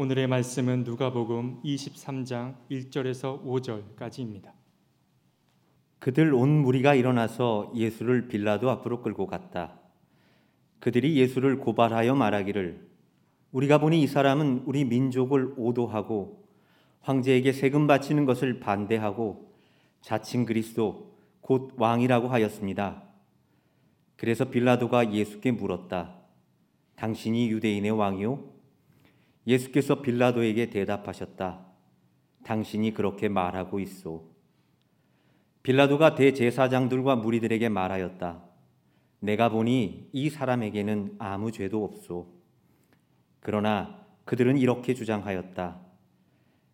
오늘의 말씀은 누가복음 23장 1절에서 5절까지입니다. 그들 온 무리가 일어나서 예수를 빌라도 앞으로 끌고 갔다. 그들이 예수를 고발하여 말하기를 우리가 보니 이 사람은 우리 민족을 오도하고 황제에게 세금 바치는 것을 반대하고 자칭 그리스도 곧 왕이라고 하였습니다. 그래서 빌라도가 예수께 물었다. 당신이 유대인의 왕이요? 예수께서 빌라도에게 대답하셨다. 당신이 그렇게 말하고 있소. 빌라도가 대제사장들과 무리들에게 말하였다. 내가 보니 이 사람에게는 아무 죄도 없소. 그러나 그들은 이렇게 주장하였다.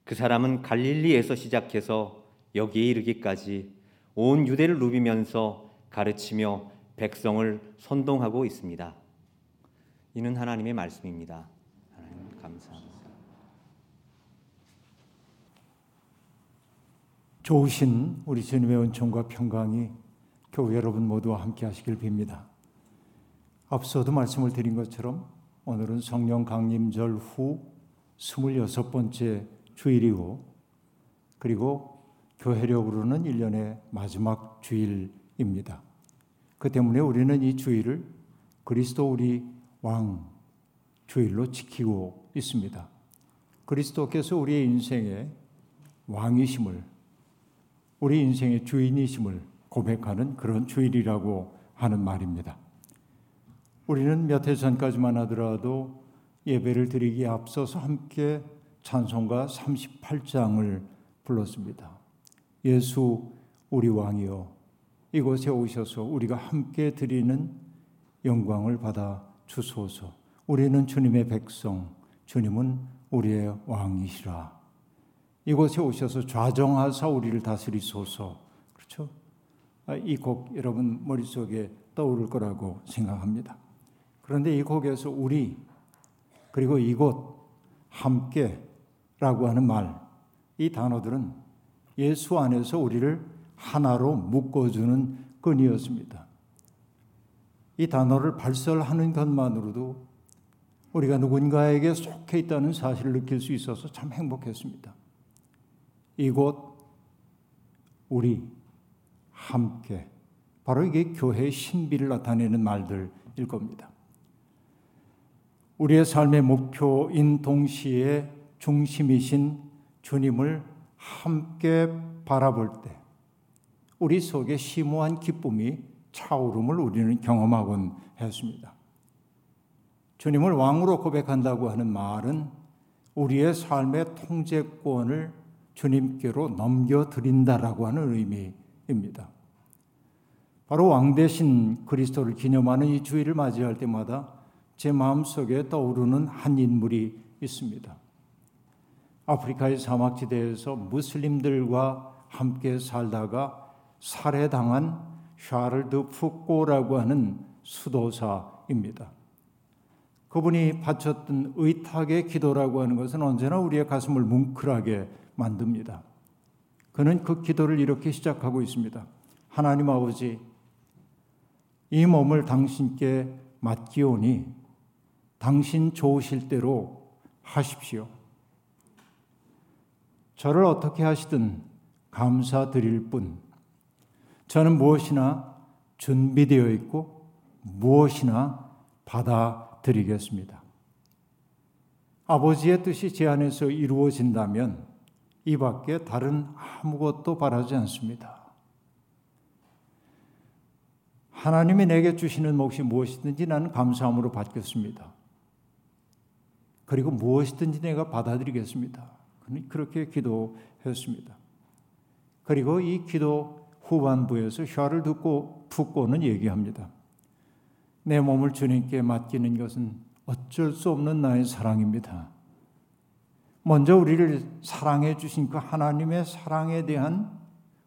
그 사람은 갈릴리에서 시작해서 여기에 이르기까지 온 유대를 누비면서 가르치며 백성을 선동하고 있습니다. 이는 하나님의 말씀입니다. 하나님 감사합니다. 좋으신 우리 주님의 은총과 평강이 교회 여러분 모두와 함께 하시길 빕니다. 앞서도 말씀을 드린 것처럼 오늘은 성령 강림절 후 26번째 주일이고 그리고 교회력으로는 1년의 마지막 주일입니다. 그 때문에 우리는 이 주일을 그리스도 우리 왕 주일로 지키고 있습니다. 그리스도께서 우리의 인생의 왕이심을 우리 인생의 주인이심을 고백하는 그런 주일이라고 하는 말입니다. 우리는 몇 해 전까지만 하더라도 예배를 드리기에 앞서서 함께 찬송가 38장을 불렀습니다. 예수 우리 왕이여 이곳에 오셔서 우리가 함께 드리는 영광을 받아 주소서. 우리는 주님의 백성, 주님은 우리의 왕이시라. 이곳에 오셔서 좌정하사 우리를 다스리소서. 그렇죠? 아, 이곡 여러분 머릿속에 떠오를 거라고 생각합니다. 그런데 이 곡에서 우리 그리고 이곳 함께라고 하는 말, 이 단어들은 예수 안에서 우리를 하나로 묶어주는 끈이었습니다. 이 단어를 발설하는 것만으로도 우리가 누군가에게 속해 있다는 사실을 느낄 수 있어서 참 행복했습니다. 이곳 우리 함께 바로 이게 교회의 신비를 나타내는 말들일 겁니다. 우리의 삶의 목표인 동시에 중심이신 주님을 함께 바라볼 때 우리 속에 심오한 기쁨이 차오름을 우리는 경험하곤 했습니다. 주님을 왕으로 고백한다고 하는 말은 우리의 삶의 통제권을 주님께로 넘겨드린다라고 하는 의미입니다. 바로 왕 대신 그리스도를 기념하는 이 주일을 맞이할 때마다 제 마음속에 떠오르는 한 인물이 있습니다. 아프리카의 사막지대에서 무슬림들과 함께 살다가 살해당한 샤를드 푸꼬라고 하는 수도사입니다. 그분이 바쳤던 의탁의 기도라고 하는 것은 언제나 우리의 가슴을 뭉클하게 만듭니다. 그는 그 기도를 이렇게 시작하고 있습니다. 하나님 아버지, 이 몸을 당신께 맡기오니 당신 좋으실 대로 하십시오. 저를 어떻게 하시든 감사드릴 뿐, 저는 무엇이나 준비되어 있고 무엇이나 받아드리겠습니다. 아버지의 뜻이 제 안에서 이루어진다면 이 밖에 다른 아무것도 바라지 않습니다. 하나님이 내게 주시는 몫이 무엇이든지 나는 감사함으로 받겠습니다. 그리고 무엇이든지 내가 받아들이겠습니다. 그렇게 기도했습니다. 그리고 이 기도 후반부에서 혀를 듣고 푸고는 얘기합니다. 내 몸을 주님께 맡기는 것은 어쩔 수 없는 나의 사랑입니다. 먼저 우리를 사랑해 주신 그 하나님의 사랑에 대한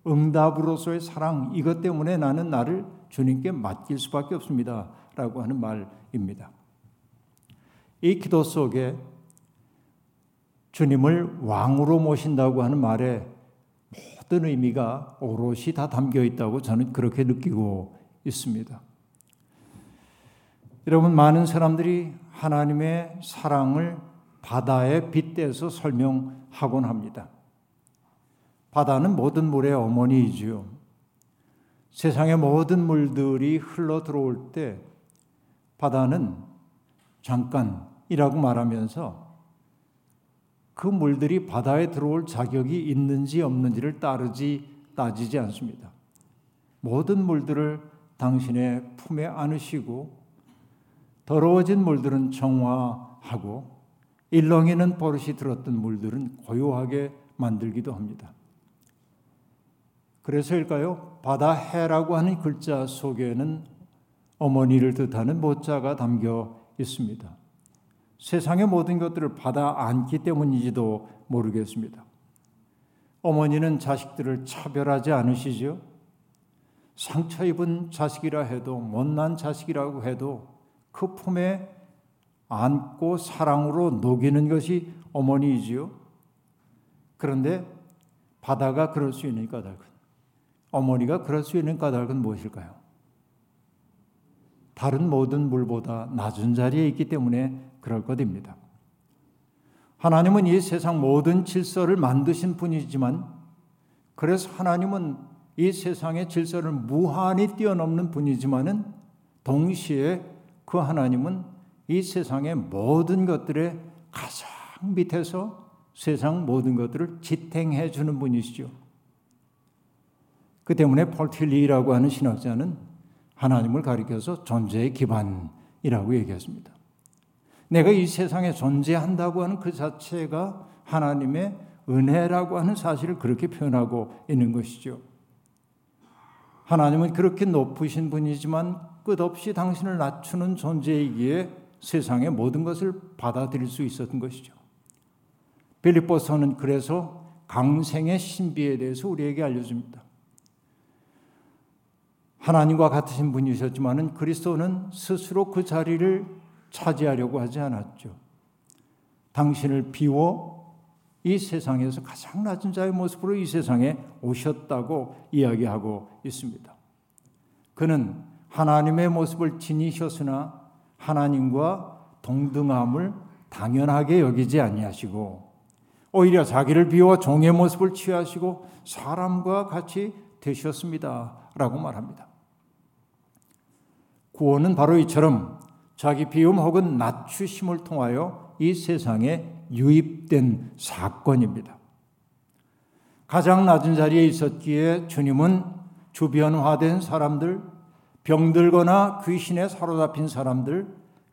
응답으로서의 사랑, 이것 때문에 나는 나를 주님께 맡길 수밖에 없습니다. 라고 하는 말입니다. 이 기도 속에 주님을 왕으로 모신다고 하는 말에 모든 의미가 오롯이 다 담겨 있다고 저는 그렇게 느끼고 있습니다. 여러분, 많은 사람들이 하나님의 사랑을 바다에 빗대서 설명하곤 합니다. 바다는 모든 물의 어머니이지요. 세상의 모든 물들이 흘러 들어올 때 바다는 잠깐이라고 말하면서 그 물들이 바다에 들어올 자격이 있는지 없는지를 따르지 따지지 않습니다. 모든 물들을 당신의 품에 안으시고 더러워진 물들은 정화하고 일렁이는 버릇이 들었던 물들은 고요하게 만들기도 합니다. 그래서일까요? 바다 해라고 하는 글자 속에는 어머니를 뜻하는 모자가 담겨 있습니다. 세상의 모든 것들을 받아 안기 때문인지도 모르겠습니다. 어머니는 자식들을 차별하지 않으시죠? 상처 입은 자식이라 해도 못난 자식이라고 해도 그 품에 안고 사랑으로 녹이는 것이 어머니이지요. 그런데 바다가 그럴 수 있는 까닭은 어머니가 그럴 수 있는 까닭은 무엇일까요? 다른 모든 물보다 낮은 자리에 있기 때문에 그럴 것입니다. 하나님은 이 세상 모든 질서를 만드신 분이지만 그래서 하나님은 이 세상의 질서를 무한히 뛰어넘는 분이지만은 동시에 그 하나님은 이 세상의 모든 것들의 가장 밑에서 세상 모든 것들을 지탱해 주는 분이시죠. 그 때문에 폴틸리라고 하는 신학자는 하나님을 가리켜서 존재의 기반이라고 얘기했습니다. 내가 이 세상에 존재한다고 하는 그 자체가 하나님의 은혜라고 하는 사실을 그렇게 표현하고 있는 것이죠. 하나님은 그렇게 높으신 분이지만 끝없이 당신을 낮추는 존재이기에 세상의 모든 것을 받아들일 수 있었던 것이죠. 빌립보서는 그래서 강생의 신비에 대해서 우리에게 알려줍니다. 하나님과 같으신 분이셨지만은 그리스도는 스스로 그 자리를 차지하려고 하지 않았죠. 당신을 비워 이 세상에서 가장 낮은 자의 모습으로 이 세상에 오셨다고 이야기하고 있습니다. 그는 하나님의 모습을 지니셨으나 하나님과 동등함을 당연하게 여기지 아니하시고 오히려 자기를 비워 종의 모습을 취하시고 사람과 같이 되셨습니다라고 말합니다. 구원은 바로 이처럼 자기 비움 혹은 낮추심을 통하여 이 세상에 유입된 사건입니다. 가장 낮은 자리에 있었기에 주님은 주변화된 사람들, 병들거나 귀신에 사로잡힌 사람들,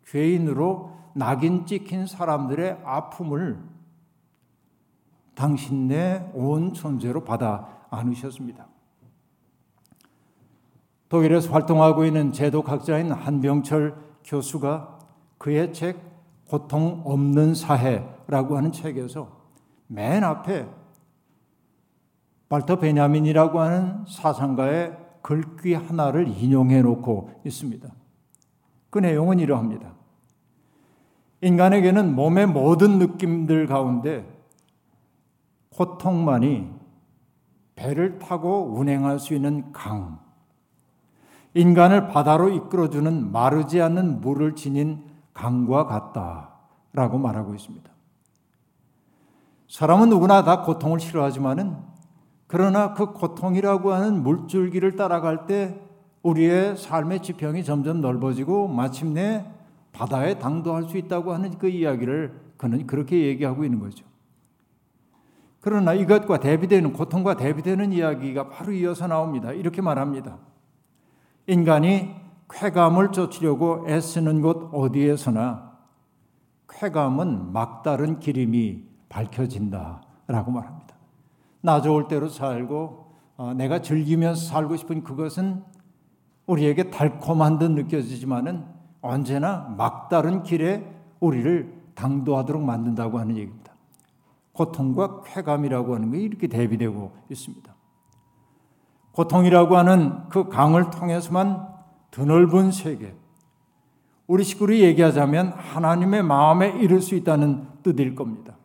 죄인으로 낙인 찍힌 사람들의 아픔을 당신네 온 존재로 받아 안으셨습니다. 독일에서 활동하고 있는 제도학자인 한병철 교수가 그의 책 고통 없는 사회라고 하는 책에서 맨 앞에 발터 베냐민이라고 하는 사상가의 글귀 하나를 인용해 놓고 있습니다. 그 내용은 이러합니다. 인간에게는 몸의 모든 느낌들 가운데 고통만이 배를 타고 운행할 수 있는 강, 인간을 바다로 이끌어주는 마르지 않는 물을 지닌 강과 같다라고 말하고 있습니다. 사람은 누구나 다 고통을 싫어하지만은 그러나 그 고통이라고 하는 물줄기를 따라갈 때 우리의 삶의 지평이 점점 넓어지고 마침내 바다에 당도할 수 있다고 하는 그 이야기를 그는 그렇게 얘기하고 있는 거죠. 그러나 이것과 대비되는 고통과 대비되는 이야기가 바로 이어서 나옵니다. 이렇게 말합니다. 인간이 쾌감을 쫓으려고 애쓰는 곳 어디에서나 쾌감은 막다른 기림이 밝혀진다라고 말합니다. 나 좋을 대로 살고 어, 내가 즐기면서 살고 싶은 그것은 우리에게 달콤한 듯 느껴지지만은 언제나 막다른 길에 우리를 당도하도록 만든다고 하는 얘기입니다. 고통과 쾌감이라고 하는 게 이렇게 대비되고 있습니다. 고통이라고 하는 그 강을 통해서만 드넓은 세계, 우리 식구로 얘기하자면 하나님의 마음에 이를 수 있다는 뜻일 겁니다.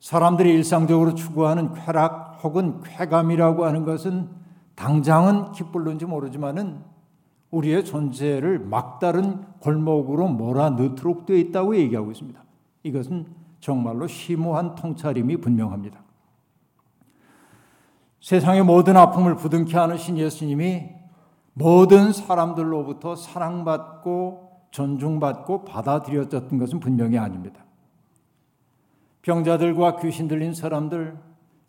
사람들이 일상적으로 추구하는 쾌락 혹은 쾌감이라고 하는 것은 당장은 기쁠는지 모르지만은 우리의 존재를 막다른 골목으로 몰아넣도록 되어 있다고 얘기하고 있습니다. 이것은 정말로 심오한 통찰임이 분명합니다. 세상의 모든 아픔을 부둥켜 안으신 예수님이 모든 사람들로부터 사랑받고 존중받고 받아들여졌던 것은 분명히 아닙니다. 병자들과 귀신 들린 사람들,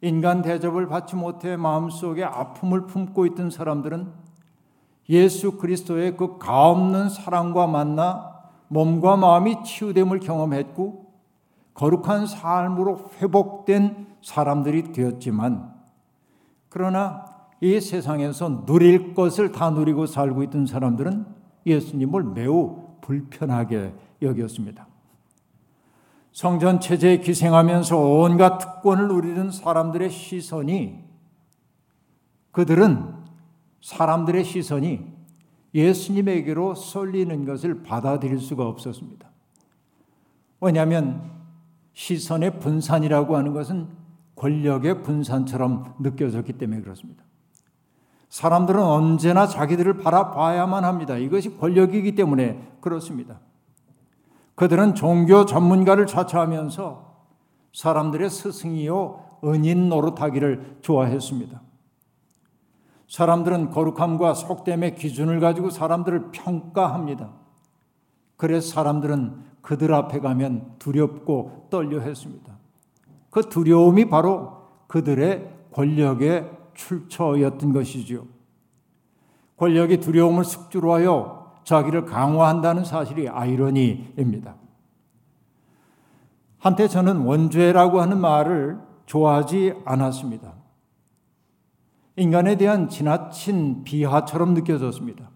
인간 대접을 받지 못해 마음속에 아픔을 품고 있던 사람들은 예수 그리스도의 그 가없는 사랑과 만나 몸과 마음이 치유됨을 경험했고 거룩한 삶으로 회복된 사람들이 되었지만 그러나 이 세상에서 누릴 것을 다 누리고 살고 있던 사람들은 예수님을 매우 불편하게 여겼습니다. 성전 체제에 기생하면서 온갖 특권을 누리는 사람들의 시선이 그들은 사람들의 시선이 예수님에게로 쏠리는 것을 받아들일 수가 없었습니다. 왜냐하면 시선의 분산이라고 하는 것은 권력의 분산처럼 느껴졌기 때문에 그렇습니다. 사람들은 언제나 자기들을 바라봐야만 합니다. 이것이 권력이기 때문에 그렇습니다. 그들은 종교 전문가를 자처하면서 사람들의 스승이요 은인 노릇하기를 좋아했습니다. 사람들은 거룩함과 속됨의 기준을 가지고 사람들을 평가합니다. 그래서 사람들은 그들 앞에 가면 두렵고 떨려 했습니다. 그 두려움이 바로 그들의 권력의 출처였던 것이지요. 권력이 두려움을 숙주로 하여 자기를 강화한다는 사실이 아이러니입니다. 한때 저는 원죄라고 하는 말을 좋아하지 않았습니다. 인간에 대한 지나친 비하처럼 느껴졌습니다.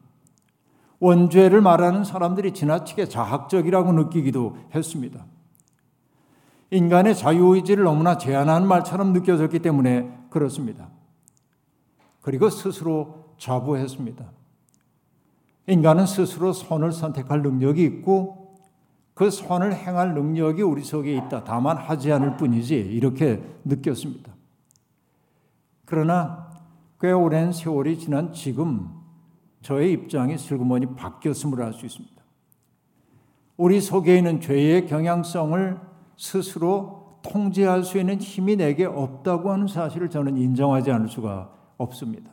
원죄를 말하는 사람들이 지나치게 자학적이라고 느끼기도 했습니다. 인간의 자유의지를 너무나 제한하는 말처럼 느껴졌기 때문에 그렇습니다. 그리고 스스로 자부했습니다. 인간은 스스로 선을 선택할 능력이 있고 그 선을 행할 능력이 우리 속에 있다. 다만 하지 않을 뿐이지 이렇게 느꼈습니다. 그러나 꽤 오랜 세월이 지난 지금 저의 입장이 슬그머니 바뀌었음을 알 수 있습니다. 우리 속에 있는 죄의 경향성을 스스로 통제할 수 있는 힘이 내게 없다고 하는 사실을 저는 인정하지 않을 수가 없습니다.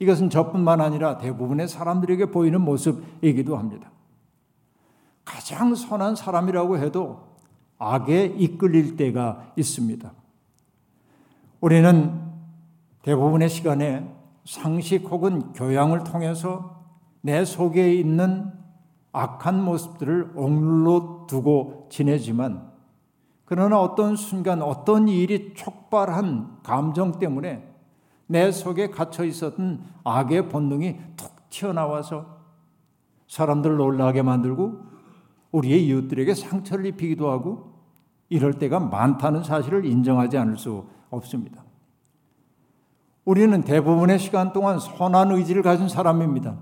이것은 저뿐만 아니라 대부분의 사람들에게 보이는 모습이기도 합니다. 가장 선한 사람이라고 해도 악에 이끌릴 때가 있습니다. 우리는 대부분의 시간에 상식 혹은 교양을 통해서 내 속에 있는 악한 모습들을 억눌러 두고 지내지만 그러나 어떤 순간 어떤 일이 촉발한 감정 때문에 내 속에 갇혀 있었던 악의 본능이 툭 튀어나와서 사람들을 놀라게 만들고 우리의 이웃들에게 상처를 입히기도 하고 이럴 때가 많다는 사실을 인정하지 않을 수 없습니다. 우리는 대부분의 시간 동안 선한 의지를 가진 사람입니다.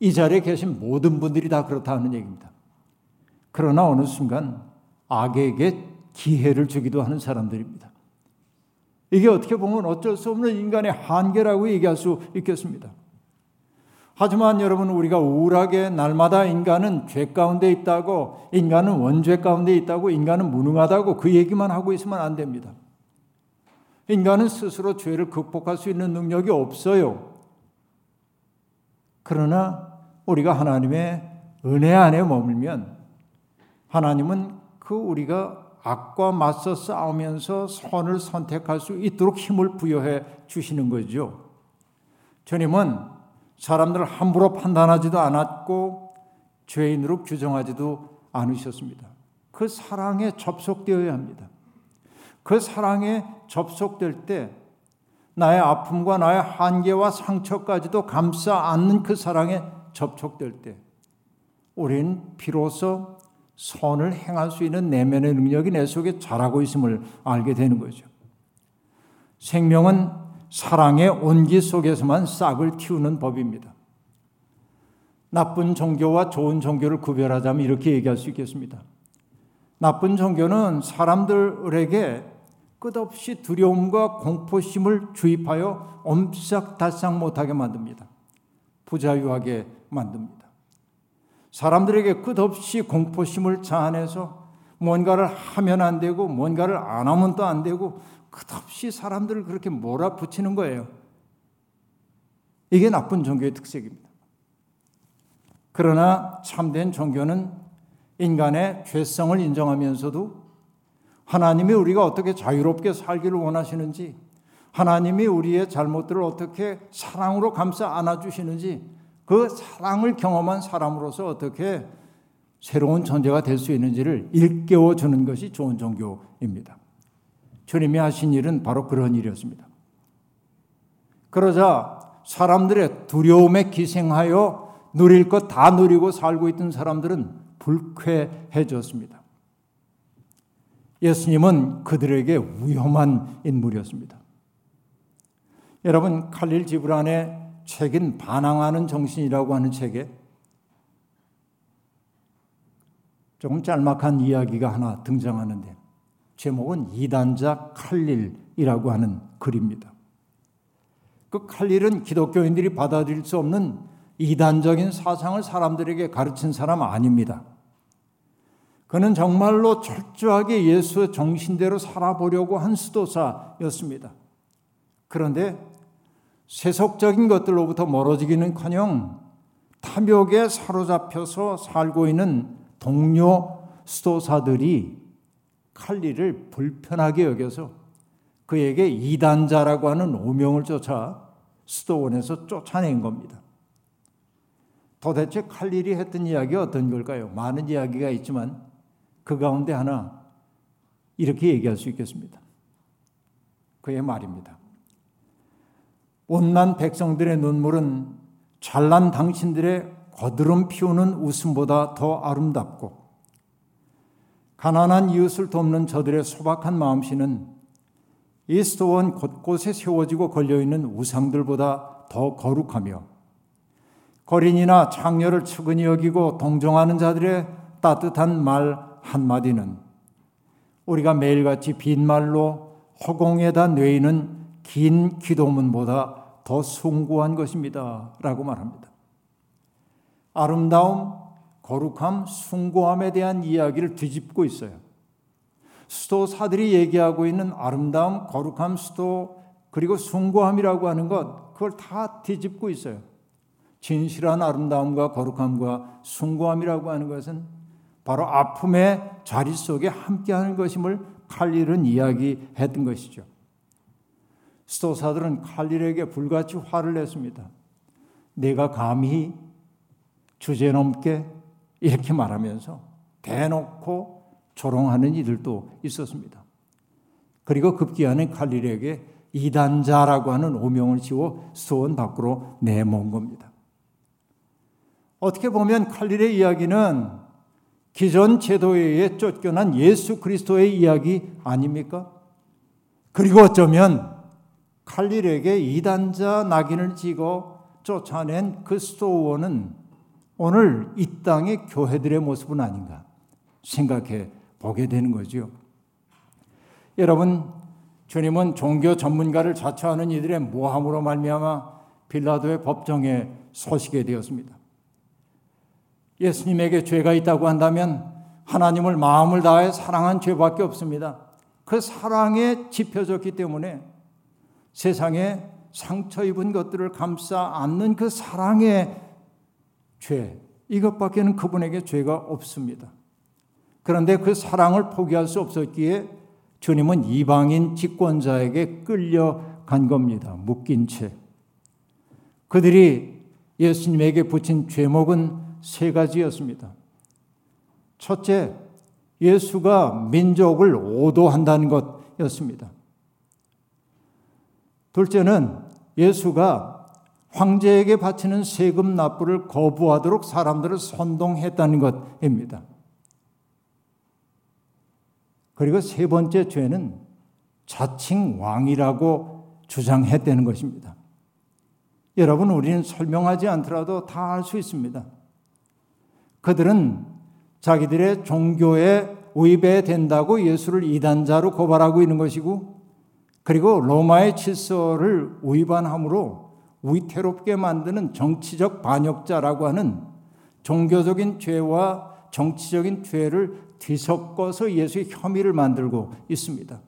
이 자리에 계신 모든 분들이 다 그렇다는 얘기입니다. 그러나 어느 순간 악에게 기회를 주기도 하는 사람들입니다. 이게 어떻게 보면 어쩔 수 없는 인간의 한계라고 얘기할 수 있겠습니다. 하지만 여러분 우리가 우울하게 날마다 인간은 죄 가운데 있다고 인간은 원죄 가운데 있다고 인간은 무능하다고 그 얘기만 하고 있으면 안 됩니다. 인간은 스스로 죄를 극복할 수 있는 능력이 없어요. 그러나 우리가 하나님의 은혜 안에 머물면 하나님은 그 우리가 악과 맞서 싸우면서 선을 선택할 수 있도록 힘을 부여해 주시는 거죠. 주님은 사람들을 함부로 판단하지도 않았고 죄인으로 규정하지도 않으셨습니다. 그 사랑에 접속되어야 합니다. 그 사랑에 접속될 때 나의 아픔과 나의 한계와 상처까지도 감싸 안는 그 사랑에 접촉될 때 우리는 비로소 선을 행할 수 있는 내면의 능력이 내 속에 자라고 있음을 알게 되는 거죠. 생명은 사랑의 온기 속에서만 싹을 틔우는 법입니다. 나쁜 종교와 좋은 종교를 구별하자면 이렇게 얘기할 수 있겠습니다. 나쁜 종교는 사람들에게 끝없이 두려움과 공포심을 주입하여 엄싹달싹 못하게 만듭니다. 부자유하게 만듭니다. 사람들에게 끝없이 공포심을 자아내서 뭔가를 하면 안 되고 뭔가를 안 하면 또 안 되고 끝없이 사람들을 그렇게 몰아붙이는 거예요. 이게 나쁜 종교의 특색입니다. 그러나 참된 종교는 인간의 죄성을 인정하면서도 하나님이 우리가 어떻게 자유롭게 살기를 원하시는지, 하나님이 우리의 잘못들을 어떻게 사랑으로 감싸 안아주시는지, 그 사랑을 경험한 사람으로서 어떻게 새로운 존재가 될 수 있는지를 일깨워 주는 것이 좋은 종교입니다. 주님이 하신 일은 바로 그런 일이었습니다. 그러자 사람들의 두려움에 기생하여 누릴 것 다 누리고 살고 있던 사람들은 불쾌해졌습니다. 예수님은 그들에게 위험한 인물이었습니다. 여러분 칼릴 지브란의 책인 반항하는 정신이라고 하는 책에 조금 짤막한 이야기가 하나 등장하는데 제목은 이단자 칼릴이라고 하는 글입니다. 그 칼릴은 기독교인들이 받아들일 수 없는 이단적인 사상을 사람들에게 가르친 사람 아닙니다. 그는 정말로 철저하게 예수의 정신대로 살아보려고 한 수도사였습니다. 그런데 세속적인 것들로부터 멀어지기는커녕 탐욕에 사로잡혀서 살고 있는 동료 수도사들이 칼리를 불편하게 여겨서 그에게 이단자라고 하는 오명을 쫓아 수도원에서 쫓아낸 겁니다. 도대체 칼릴이 했던 이야기 어떤 걸까요? 많은 이야기가 있지만 그 가운데 하나 이렇게 얘기할 수 있겠습니다. 그의 말입니다. 온난 백성들의 눈물은 잘난 당신들의 거드름 피우는 웃음보다 더 아름답고 가난한 이웃을 돕는 저들의 소박한 마음씨는 이스토원 곳곳에 세워지고 걸려있는 우상들보다 더 거룩하며 거린이나 창녀를 측은히 여기고 동정하는 자들의 따뜻한 말 한마디는 우리가 매일같이 빈말로 허공에다 뇌이는 긴 기도문보다 더 숭고한 것입니다. 라고 말합니다. 아름다움, 거룩함, 숭고함에 대한 이야기를 뒤집고 있어요. 수도사들이 얘기하고 있는 아름다움, 거룩함, 수도, 그리고 숭고함이라고 하는 것, 그걸 다 뒤집고 있어요. 진실한 아름다움과 거룩함과 숭고함이라고 하는 것은 바로 아픔의 자리 속에 함께하는 것임을 칼릴은 이야기했던 것이죠. 스토사들은 칼릴에게 불같이 화를 냈습니다. 내가 감히 주제넘게 이렇게 말하면서 대놓고 조롱하는 이들도 있었습니다. 그리고 급기야는 칼릴에게 이단자라고 하는 오명을 지워 수원 밖으로 내몬 겁니다. 어떻게 보면 칼릴의 이야기는 기존 제도에 의해 쫓겨난 예수 그리스도의 이야기 아닙니까? 그리고 어쩌면 칼릴에게 이단자 낙인을 찍어 쫓아낸 그 스토어는 오늘 이 땅의 교회들의 모습은 아닌가 생각해 보게 되는 거죠. 여러분, 주님은 종교 전문가를 자처하는 이들의 모함으로 말미암아 빌라도의 법정에 서시게 되었습니다. 예수님에게 죄가 있다고 한다면 하나님을 마음을 다해 사랑한 죄밖에 없습니다. 그 사랑에 지펴졌기 때문에 세상에 상처 입은 것들을 감싸 안는 그 사랑의 죄, 이것밖에는 그분에게 죄가 없습니다. 그런데 그 사랑을 포기할 수 없었기에 주님은 이방인 집권자에게 끌려간 겁니다. 묶인 채. 그들이 예수님에게 붙인 죄목은 세 가지였습니다. 첫째, 예수가 민족을 오도한다는 것이었습니다. 둘째는 예수가 황제에게 바치는 세금 납부를 거부하도록 사람들을 선동했다는 것입니다. 그리고 세 번째 죄는 자칭 왕이라고 주장했다는 것입니다. 여러분, 우리는 설명하지 않더라도 다 알 수 있습니다. 그들은 자기들의 종교에 위배된다고 예수를 이단자로 고발하고 있는 것이고 그리고 로마의 질서를 위반함으로 위태롭게 만드는 정치적 반역자라고 하는 종교적인 죄와 정치적인 죄를 뒤섞어서 예수의 혐의를 만들고 있습니다.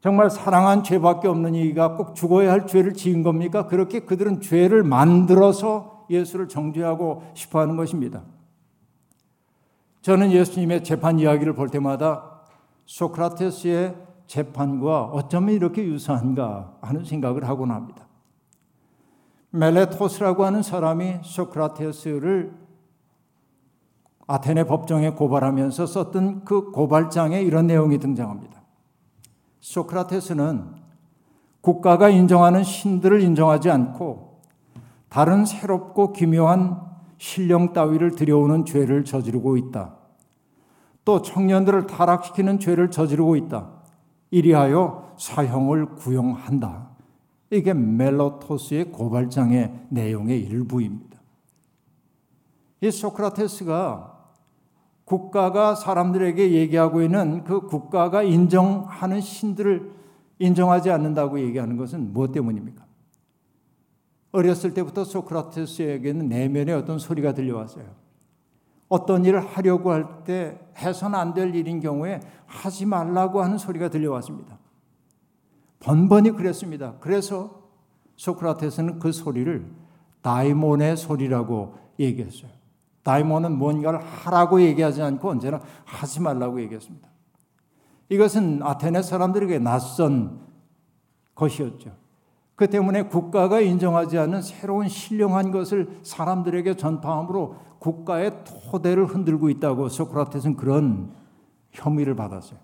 정말 사랑한 죄밖에 없는 이가 꼭 죽어야 할 죄를 지은 겁니까? 그렇게 그들은 죄를 만들어서 예수를 정죄하고 싶어 하는 것입니다. 저는 예수님의 재판 이야기를 볼 때마다 소크라테스의 재판과 어쩌면 이렇게 유사한가 하는 생각을 하곤 합니다. 멜레토스라고 하는 사람이 소크라테스를 아테네 법정에 고발하면서 썼던 그 고발장에 이런 내용이 등장합니다. 소크라테스는 국가가 인정하는 신들을 인정하지 않고 다른 새롭고 기묘한 신령 따위를 들여오는 죄를 저지르고 있다. 또 청년들을 타락시키는 죄를 저지르고 있다. 이리하여 사형을 구형한다. 이게 멜로토스의 고발장의 내용의 일부입니다. 이 소크라테스가 국가가 사람들에게 얘기하고 있는 그 국가가 인정하는 신들을 인정하지 않는다고 얘기하는 것은 무엇 때문입니까? 어렸을 때부터 소크라테스에게는 내면의 어떤 소리가 들려왔어요. 어떤 일을 하려고 할 때 해서는 안될 일인 경우에 하지 말라고 하는 소리가 들려왔습니다. 번번이 그랬습니다. 그래서 소크라테스는 그 소리를 다이몬의 소리라고 얘기했어요. 다이몬은 뭔가를 하라고 얘기하지 않고 언제나 하지 말라고 얘기했습니다. 이것은 아테네 사람들에게 낯선 것이었죠. 그 때문에 국가가 인정하지 않는 새로운 신령한 것을 사람들에게 전파함으로 국가의 토대를 흔들고 있다고 소크라테스는 그런 혐의를 받았어요.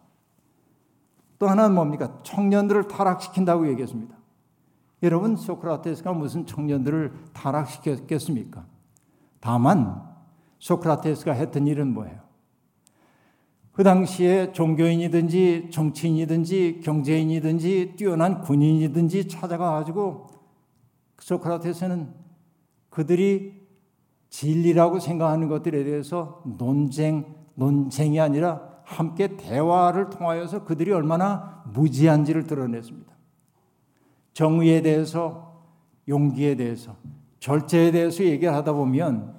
또 하나는 뭡니까? 청년들을 타락시킨다고 얘기했습니다. 여러분, 소크라테스가 무슨 청년들을 타락시켰겠습니까? 다만 소크라테스가 했던 일은 뭐예요? 그 당시에 종교인이든지 정치인이든지 경제인이든지 뛰어난 군인이든지 찾아가 가지고 소크라테스는 그들이 진리라고 생각하는 것들에 대해서 논쟁, 논쟁이 아니라 함께 대화를 통하여서 그들이 얼마나 무지한지를 드러냈습니다. 정의에 대해서, 용기에 대해서, 절제에 대해서 얘기를 하다 보면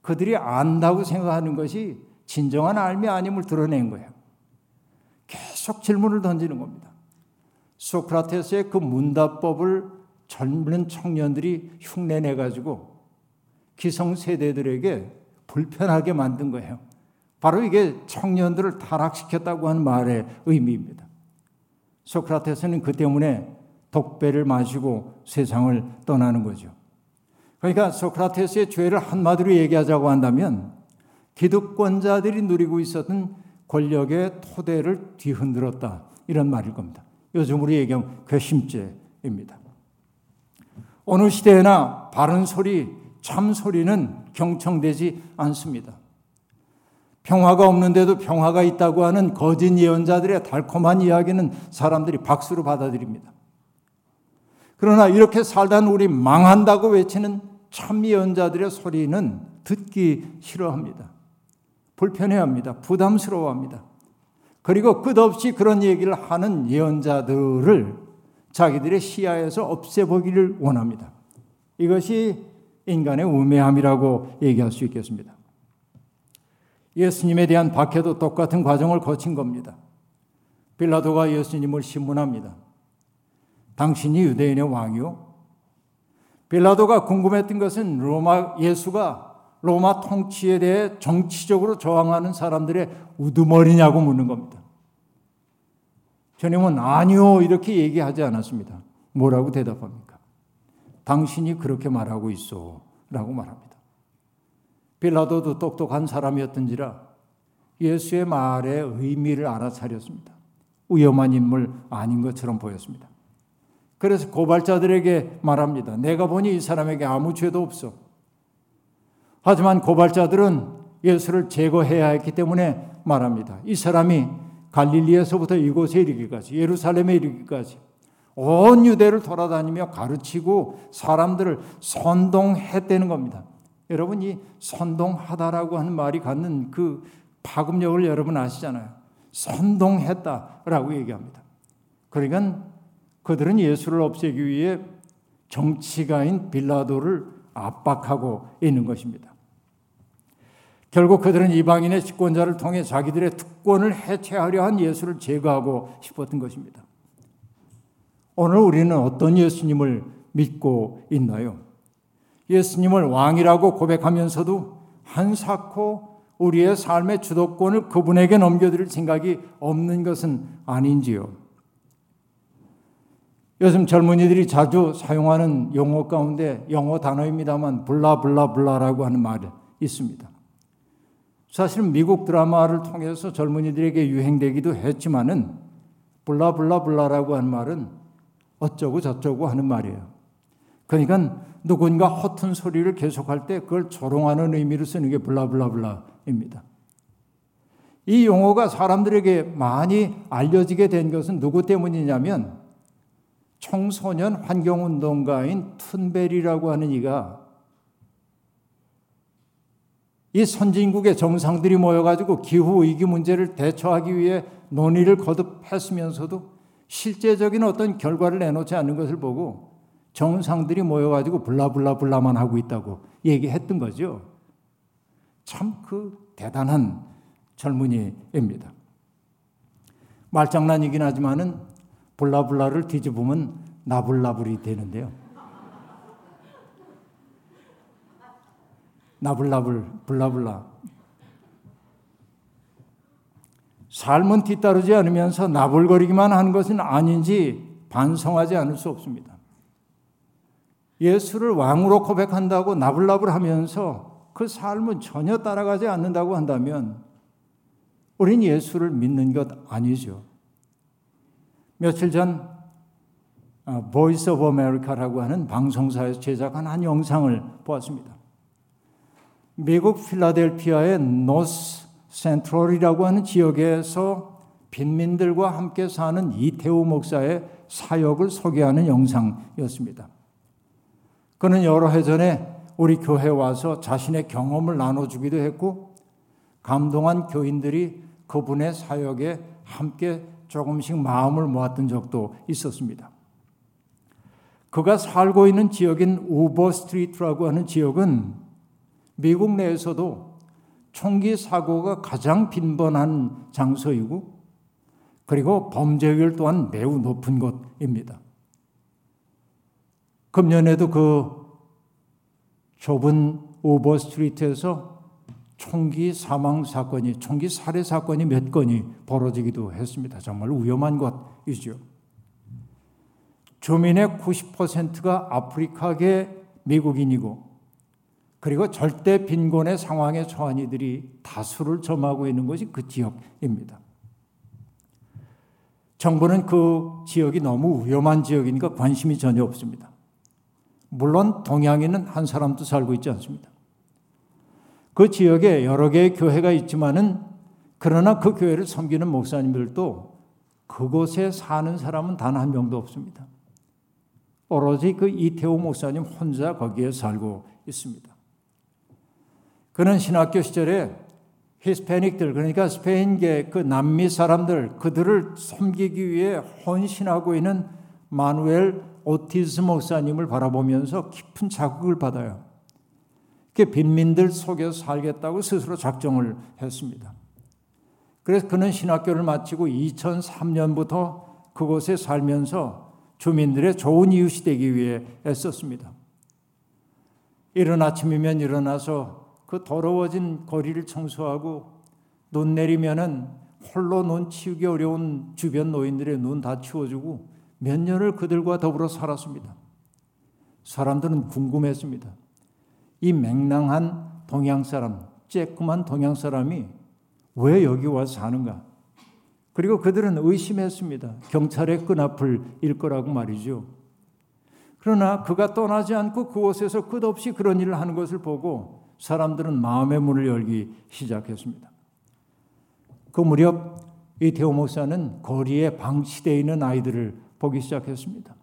그들이 안다고 생각하는 것이 진정한 알미 아님을 드러낸 거예요. 계속 질문을 던지는 겁니다. 소크라테스의 그 문답법을 젊은 청년들이 흉내내 가지고 기성세대들에게 불편하게 만든 거예요. 바로 이게 청년들을 타락시켰다고 하는 말의 의미입니다. 소크라테스는 그 때문에 독배를 마시고 세상을 떠나는 거죠. 그러니까 소크라테스의 죄를 한마디로 얘기하자고 한다면 기득권자들이 누리고 있었던 권력의 토대를 뒤흔들었다. 이런 말일 겁니다. 요즘으로 얘기하면 괘씸죄입니다. 어느 시대에나 바른 소리, 참 소리는 경청되지 않습니다. 평화가 없는데도 평화가 있다고 하는 거짓 예언자들의 달콤한 이야기는 사람들이 박수로 받아들입니다. 그러나 이렇게 살다 우리 망한다고 외치는 참 예언자들의 소리는 듣기 싫어합니다. 불편해합니다. 부담스러워합니다. 그리고 끝없이 그런 얘기를 하는 예언자들을 자기들의 시야에서 없애보기를 원합니다. 이것이 인간의 우매함이라고 얘기할 수 있겠습니다. 예수님에 대한 박해도 똑같은 과정을 거친 겁니다. 빌라도가 예수님을 신문합니다. 당신이 유대인의 왕이요? 빌라도가 궁금했던 것은 로마 예수가 로마 통치에 대해 정치적으로 저항하는 사람들의 우두머리냐고 묻는 겁니다. 주님은 아니요 이렇게 얘기하지 않았습니다. 뭐라고 대답합니까? 당신이 그렇게 말하고 있어 라고 말합니다. 빌라도도 똑똑한 사람이었던지라 예수의 말의 의미를 알아차렸습니다. 위험한 인물 아닌 것처럼 보였습니다. 그래서 고발자들에게 말합니다. 내가 보니 이 사람에게 아무 죄도 없어. 하지만 고발자들은 예수를 제거해야 했기 때문에 말합니다. 이 사람이 갈릴리에서부터 이곳에 이르기까지 예루살렘에 이르기까지 온 유대를 돌아다니며 가르치고 사람들을 선동했다는 겁니다. 여러분 이 선동하다라고 하는 말이 갖는 그 파급력을 여러분 아시잖아요. 선동했다라고 얘기합니다. 그러니까 그들은 예수를 없애기 위해 정치가인 빌라도를 압박하고 있는 것입니다. 결국 그들은 이방인의 집권자를 통해 자기들의 특권을 해체하려 한 예수를 제거하고 싶었던 것입니다. 오늘 우리는 어떤 예수님을 믿고 있나요? 예수님을 왕이라고 고백하면서도 한사코 우리의 삶의 주도권을 그분에게 넘겨드릴 생각이 없는 것은 아닌지요. 요즘 젊은이들이 자주 사용하는 용어 가운데 영어 단어입니다만 블라블라블라라고 하는 말이 있습니다. 사실은 미국 드라마를 통해서 젊은이들에게 유행되기도 했지만은 블라블라블라라고 하는 말은 어쩌고 저쩌고 하는 말이에요. 그러니까 누군가 허튼 소리를 계속할 때 그걸 조롱하는 의미로 쓰는 게 블라블라블라입니다. 이 용어가 사람들에게 많이 알려지게 된 것은 누구 때문이냐면 청소년 환경운동가인 툰베리라고 하는 이가 이 선진국의 정상들이 모여가지고 기후 위기 문제를 대처하기 위해 논의를 거듭했으면서도 실제적인 어떤 결과를 내놓지 않는 것을 보고 정상들이 모여가지고 블라블라블라만 하고 있다고 얘기했던 거죠. 참 그 대단한 젊은이입니다. 말장난이긴 하지만은 블라블라를 뒤집으면 나불나불이 되는데요. 나불나불, blah blah. 삶은 뒤따르지 않으면서 나불거리기만 하는 것은 아닌지 반성하지 않을 수 없습니다. 예수를 왕으로 고백한다고 나불나불 하면서 그 삶은 전혀 따라가지 않는다고 한다면 우린 예수를 믿는 것 아니죠. 며칠 전 Voice of America라고 하는 방송사에서 제작한 한 영상을 보았습니다. 미국 필라델피아의 노스 센트럴이라고 하는 지역에서 빈민들과 함께 사는 이태우 목사의 사역을 소개하는 영상이었습니다. 그는 여러 해 전에 우리 교회 와서 자신의 경험을 나눠주기도 했고 감동한 교인들이 그분의 사역에 함께 조금씩 마음을 모았던 적도 있었습니다. 그가 살고 있는 지역인 우버 스트리트라고 하는 지역은 미국 내에서도 총기 사고가 가장 빈번한 장소이고 그리고 범죄율 또한 매우 높은 곳입니다. 금년에도 그 좁은 오버 스트리트에서 총기 사망 사건이, 총기 살해 사건이 몇 건이 벌어지기도 했습니다. 정말 위험한 곳이죠. 주민의 90%가 아프리카계 미국인이고 그리고 절대 빈곤의 상황에 처한 이들이 다수를 점하고 있는 것이 그 지역입니다. 정부는 그 지역이 너무 위험한 지역이니까 관심이 전혀 없습니다. 물론 동양인은 한 사람도 살고 있지 않습니다. 그 지역에 여러 개의 교회가 있지만은 그러나 그 교회를 섬기는 목사님들도 그곳에 사는 사람은 단 한 명도 없습니다. 오로지 그 이태호 목사님 혼자 거기에 살고 있습니다. 그는 신학교 시절에 히스패닉들 그러니까 스페인계 그 남미 사람들 그들을 섬기기 위해 헌신하고 있는 마누엘 오티스 목사님을 바라보면서 깊은 자극을 받아요. 그 빈민들 속에서 살겠다고 스스로 작정을 했습니다. 그래서 그는 신학교를 마치고 2003년부터 그곳에 살면서 주민들의 좋은 이웃이 되기 위해 애썼습니다. 이른 아침이면 일어나서 그 더러워진 거리를 청소하고 눈 내리면은 홀로 눈 치우기 어려운 주변 노인들의 눈 다 치워주고 몇 년을 그들과 더불어 살았습니다. 사람들은 궁금했습니다. 이 맹랑한 동양 사람, 쬐끔한 동양 사람이 왜 여기 와서 사는가? 그리고 그들은 의심했습니다. 경찰의 끈앞을 일 거라고 말이죠. 그러나 그가 떠나지 않고 그곳에서 끝없이 그런 일을 하는 것을 보고 사람들은 마음의 문을 열기 시작했습니다. 그 무렵 이태호 목사는 거리에 방치되어 있는 아이들을 보기 시작했습니다.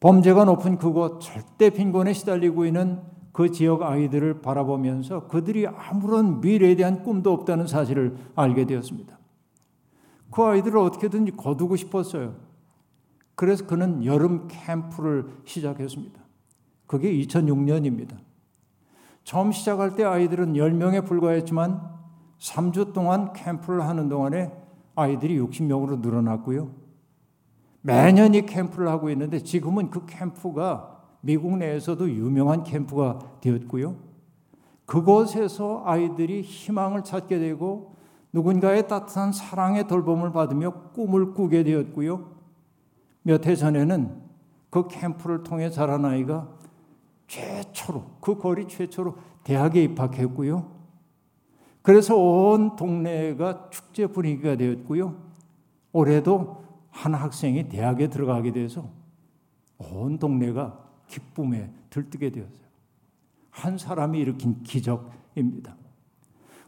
범죄가 높은 그곳 절대 빈곤에 시달리고 있는 그 지역 아이들을 바라보면서 그들이 아무런 미래에 대한 꿈도 없다는 사실을 알게 되었습니다. 그 아이들을 어떻게든지 거두고 싶었어요. 그래서 그는 여름 캠프를 시작했습니다. 그게 2006년입니다. 처음 시작할 때 아이들은 10명에 불과했지만 3주 동안 캠프를 하는 동안에 아이들이 60명으로 늘어났고요. 매년 이 캠프를 하고 있는데 지금은 그 캠프가 미국 내에서도 유명한 캠프가 되었고요. 그곳에서 아이들이 희망을 찾게 되고 누군가의 따뜻한 사랑의 돌봄을 받으며 꿈을 꾸게 되었고요. 몇 해 전에는 그 캠프를 통해 자란 아이가 최초로 그 거리 최초로 대학에 입학했고요. 그래서 온 동네가 축제 분위기가 되었고요. 올해도 한 학생이 대학에 들어가게 돼서 온 동네가 기쁨에 들뜨게 되었어요. 한 사람이 일으킨 기적입니다.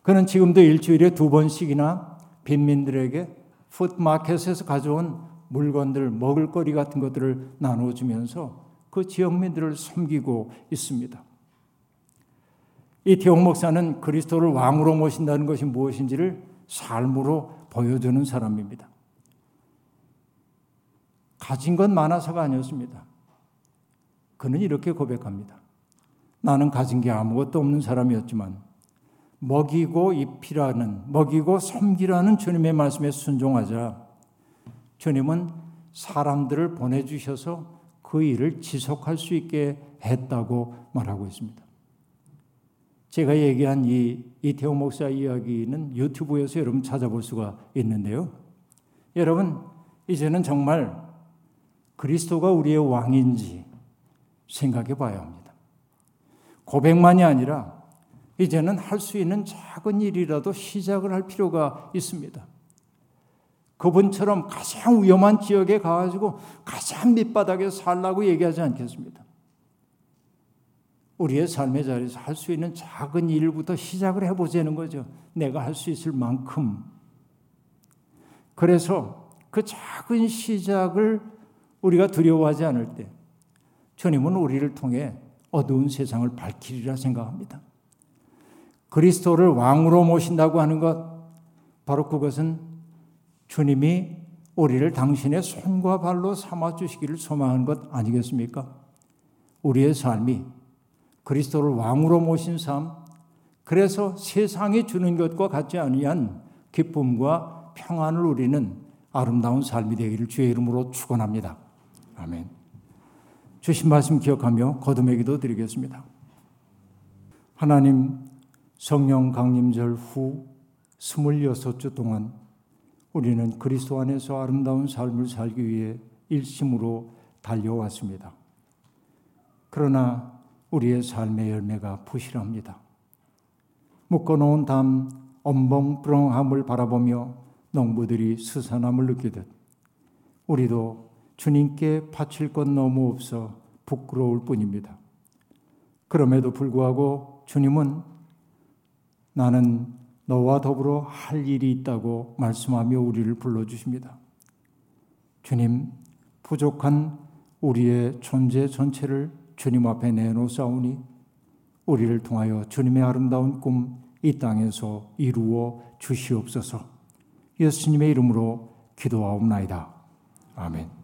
그는 지금도 일주일에 두 번씩이나 빈민들에게 푸드마켓에서 가져온 물건들, 먹을거리 같은 것들을 나눠주면서 그 지역민들을 섬기고 있습니다. 이 대홍 목사는 그리스도를 왕으로 모신다는 것이 무엇인지를 삶으로 보여주는 사람입니다. 가진 건 많아서가 아니었습니다. 그는 이렇게 고백합니다. 나는 가진 게 아무것도 없는 사람이었지만 먹이고 입히라는 먹이고 섬기라는 주님의 말씀에 순종하자 주님은 사람들을 보내주셔서 그 일을 지속할 수 있게 했다고 말하고 있습니다. 제가 얘기한 이 이태호 목사 이야기는 유튜브에서 여러분 찾아볼 수가 있는데요. 여러분, 이제는 정말 그리스도가 우리의 왕인지 생각해 봐야 합니다. 고백만이 아니라 이제는 할 수 있는 작은 일이라도 시작을 할 필요가 있습니다. 그분처럼 가장 위험한 지역에 가가지고 가장 밑바닥에 살라고 얘기하지 않겠습니다. 우리의 삶의 자리에서 할 수 있는 작은 일부터 시작을 해보자는 거죠. 내가 할 수 있을 만큼. 그래서 그 작은 시작을 우리가 두려워하지 않을 때 주님은 우리를 통해 어두운 세상을 밝히리라 생각합니다. 그리스도를 왕으로 모신다고 하는 것, 바로 그것은 주님이 우리를 당신의 손과 발로 삼아 주시기를 소망하는 것 아니겠습니까? 우리의 삶이 그리스도를 왕으로 모신 삶, 그래서 세상이 주는 것과 같지 아니한 기쁨과 평안을 우리는 아름다운 삶이 되기를 주의 이름으로 축원합니다. 아멘. 주신 말씀 기억하며 거듭의 기도 드리겠습니다. 하나님 성령 강림절 후 26주 동안 우리는 그리스도 안에서 아름다운 삶을 살기 위해 일심으로 달려왔습니다. 그러나 우리의 삶의 열매가 부실합니다. 묶어놓은 담 엄벙부렁함을 바라보며 농부들이 스산함을 느끼듯 우리도 주님께 바칠 것 너무 없어 부끄러울 뿐입니다. 그럼에도 불구하고 주님은 나는 너와 더불어 할 일이 있다고 말씀하며 우리를 불러주십니다. 주님, 부족한 우리의 존재 전체를 주님 앞에 내놓사오니 우리를 통하여 주님의 아름다운 꿈 이 땅에서 이루어 주시옵소서. 예수님의 이름으로 기도하옵나이다. 아멘.